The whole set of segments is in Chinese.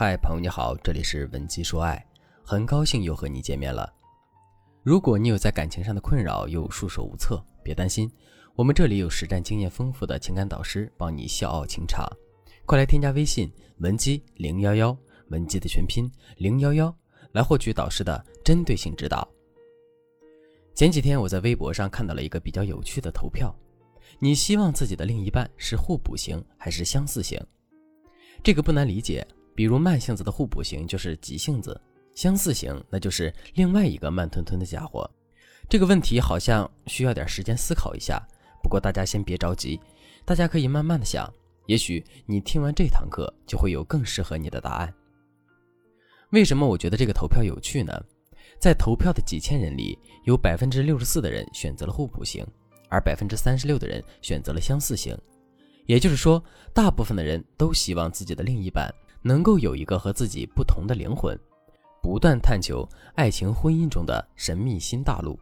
嗨，朋友你好，这里是文姬说爱，很高兴又和你见面了。如果你有在感情上的困扰又束手无策，别担心，我们这里有实战经验丰富的情感导师帮你笑傲情场。快来添加微信文姬零幺幺，文姬的全拼零幺幺，来获取导师的针对性指导。前几天我在微博上看到了一个比较有趣的投票，你希望自己的另一半是互补型还是相似型？这个不难理解。比如慢性子的互补型就是急性子，相似型那就是另外一个慢吞吞的家伙。这个问题好像需要点时间思考一下。不过大家先别着急，大家可以慢慢的想，也许你听完这堂课就会有更适合你的答案。为什么我觉得这个投票有趣呢？在投票的几千人里，有百分之六十四的人选择了互补型，而百分之三十六的人选择了相似型。也就是说，大部分的人都希望自己的另一半。能够有一个和自己不同的灵魂，不断探求爱情婚姻中的神秘新大陆。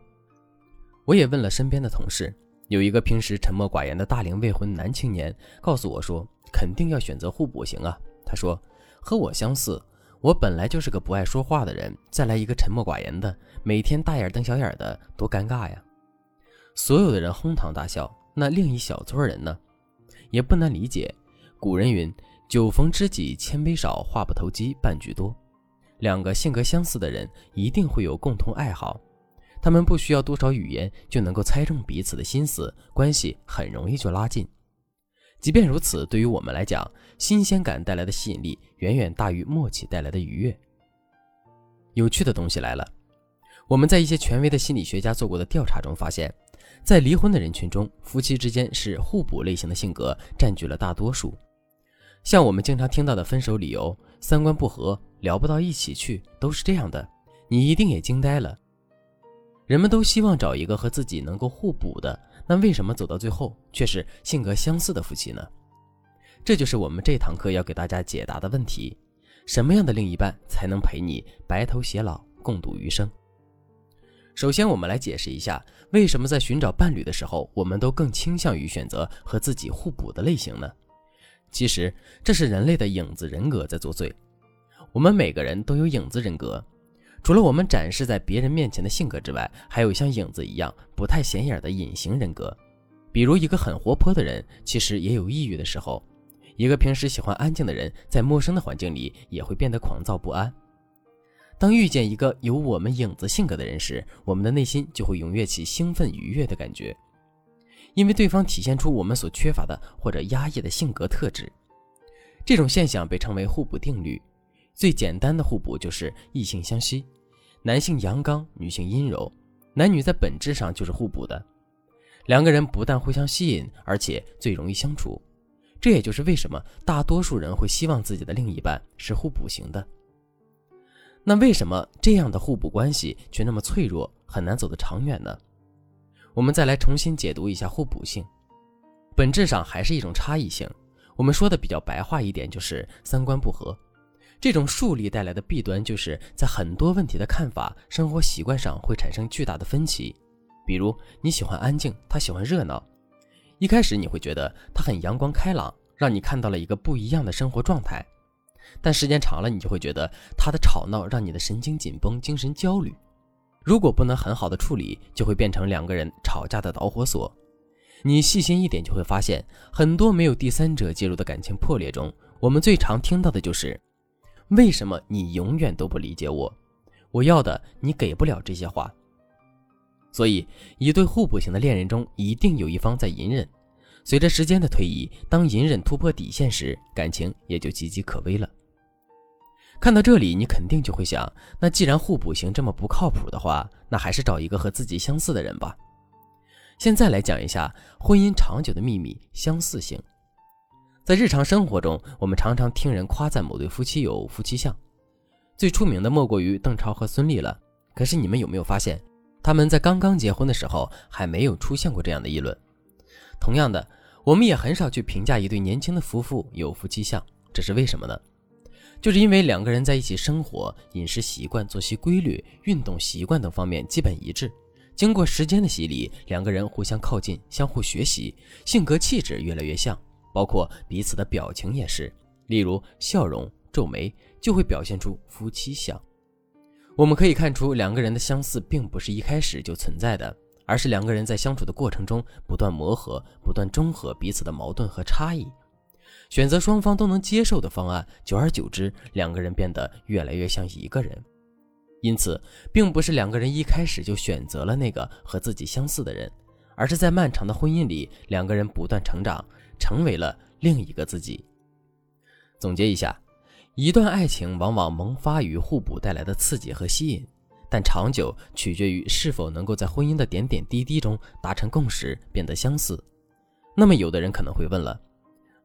我也问了身边的同事，有一个平时沉默寡言的大龄未婚男青年告诉我说，肯定要选择互补型啊。他说，和我相似，我本来就是个不爱说话的人，再来一个沉默寡言的，每天大眼瞪小眼的，多尴尬呀！所有的人哄堂大笑，那另一小撮人呢？也不难理解，古人云。酒逢知己千杯少，话不投机半句多。两个性格相似的人一定会有共同爱好，他们不需要多少语言就能够猜中彼此的心思，关系很容易就拉近。即便如此，对于我们来讲，新鲜感带来的吸引力远远大于默契带来的愉悦。有趣的东西来了，我们在一些权威的心理学家做过的调查中发现，在离婚的人群中，夫妻之间是互补类型的性格占据了大多数。像我们经常听到的分手理由，三观不合，聊不到一起去，都是这样的。你一定也惊呆了。人们都希望找一个和自己能够互补的，那为什么走到最后却是性格相似的夫妻呢？这就是我们这堂课要给大家解答的问题：什么样的另一半才能陪你白头偕老，共度余生？首先，我们来解释一下，为什么在寻找伴侣的时候，我们都更倾向于选择和自己互补的类型呢？其实这是人类的影子人格在作祟。我们每个人都有影子人格，除了我们展示在别人面前的性格之外，还有像影子一样不太显眼的隐形人格。比如一个很活泼的人，其实也有抑郁的时候；一个平时喜欢安静的人，在陌生的环境里也会变得狂躁不安。当遇见一个有我们影子性格的人时，我们的内心就会涌跃起兴奋愉悦的感觉。因为对方体现出我们所缺乏的或者压抑的性格特质，这种现象被称为互补定律。最简单的互补就是异性相吸，男性阳刚，女性阴柔，男女在本质上就是互补的。两个人不但互相吸引，而且最容易相处。这也就是为什么大多数人会希望自己的另一半是互补型的。那为什么这样的互补关系却那么脆弱，很难走得长远呢？我们再来重新解读一下互补性，本质上还是一种差异性。我们说的比较白话一点，就是三观不合。这种树立带来的弊端，就是在很多问题的看法、生活习惯上会产生巨大的分歧。比如你喜欢安静，他喜欢热闹。一开始你会觉得他很阳光开朗，让你看到了一个不一样的生活状态。但时间长了，你就会觉得他的吵闹让你的神经紧绷、精神焦虑。如果不能很好的处理，就会变成两个人吵架的导火索。你细心一点就会发现，很多没有第三者介入的感情破裂中，我们最常听到的就是：“为什么你永远都不理解我？我要的你给不了这些话。”所以，一对互补型的恋人中，一定有一方在隐忍。随着时间的推移，当隐忍突破底线时，感情也就岌岌可危了。看到这里，你肯定就会想：那既然互补型这么不靠谱的话，那还是找一个和自己相似的人吧。现在来讲一下婚姻长久的秘密——相似性。在日常生活中，我们常常听人夸赞某对夫妻有夫妻相，最出名的莫过于邓超和孙俪了。可是你们有没有发现，他们在刚刚结婚的时候还没有出现过这样的议论？同样的，我们也很少去评价一对年轻的夫妇有夫妻相，这是为什么呢？就是因为两个人在一起生活，饮食习惯、作息规律、运动习惯等方面基本一致。经过时间的洗礼，两个人互相靠近，相互学习，性格气质越来越像，包括彼此的表情也是。例如笑容、皱眉，就会表现出夫妻相。我们可以看出，两个人的相似并不是一开始就存在的，而是两个人在相处的过程中不断磨合、不断中和彼此的矛盾和差异，选择双方都能接受的方案。久而久之，两个人变得越来越像一个人。因此，并不是两个人一开始就选择了那个和自己相似的人，而是在漫长的婚姻里，两个人不断成长，成为了另一个自己。总结一下。一段爱情往往萌发于互补带来的刺激和吸引，但长久取决于是否能够在婚姻的点点滴滴中达成共识，变得相似。那么，有的人可能会问了：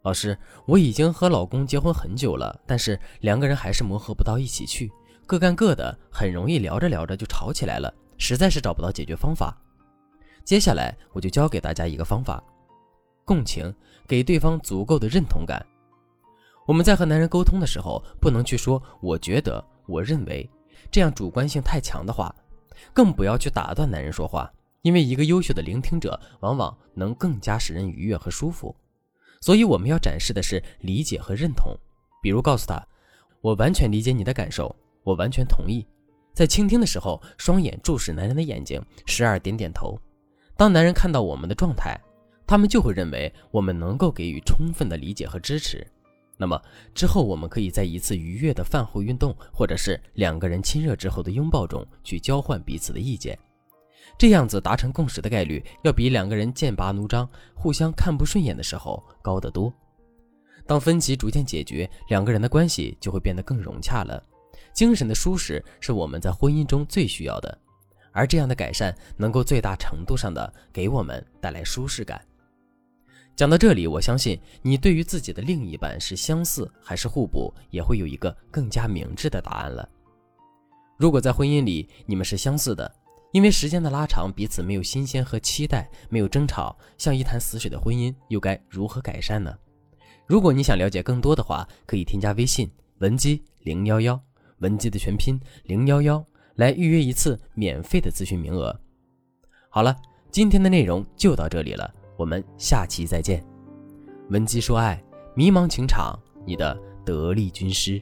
老师，我已经和老公结婚很久了，但是两个人还是磨合不到一起去，各干各的，很容易聊着聊着就吵起来了，实在是找不到解决方法。接下来，我就教给大家一个方法：共情，给对方足够的认同感。我们在和男人沟通的时候，不能去说“我觉得”“我认为”，这样主观性太强的话，更不要去打断男人说话，因为一个优秀的聆听者往往能更加使人愉悦和舒服。所以我们要展示的是理解和认同，比如告诉他：“我完全理解你的感受，我完全同意。”在倾听的时候，双眼注视男人的眼睛，时而点点头。当男人看到我们的状态，他们就会认为我们能够给予充分的理解和支持。那么之后，我们可以在一次愉悦的饭后运动，或者是两个人亲热之后的拥抱中去交换彼此的意见，这样子达成共识的概率要比两个人剑拔弩张、互相看不顺眼的时候高得多。当分歧逐渐解决，两个人的关系就会变得更融洽了。精神的舒适是我们在婚姻中最需要的，而这样的改善能够最大程度上的给我们带来舒适感。讲到这里，我相信你对于自己的另一半是相似还是互补，也会有一个更加明智的答案了。如果在婚姻里你们是相似的，因为时间的拉长，彼此没有新鲜和期待，没有争吵，像一潭死水的婚姻又该如何改善呢？如果你想了解更多的话，可以添加微信文姬零幺幺，文姬的全拼零幺幺，来预约一次免费的咨询名额。好了，今天的内容就到这里了。我们下期再见，文姬说爱，迷茫情场，你的得力军师。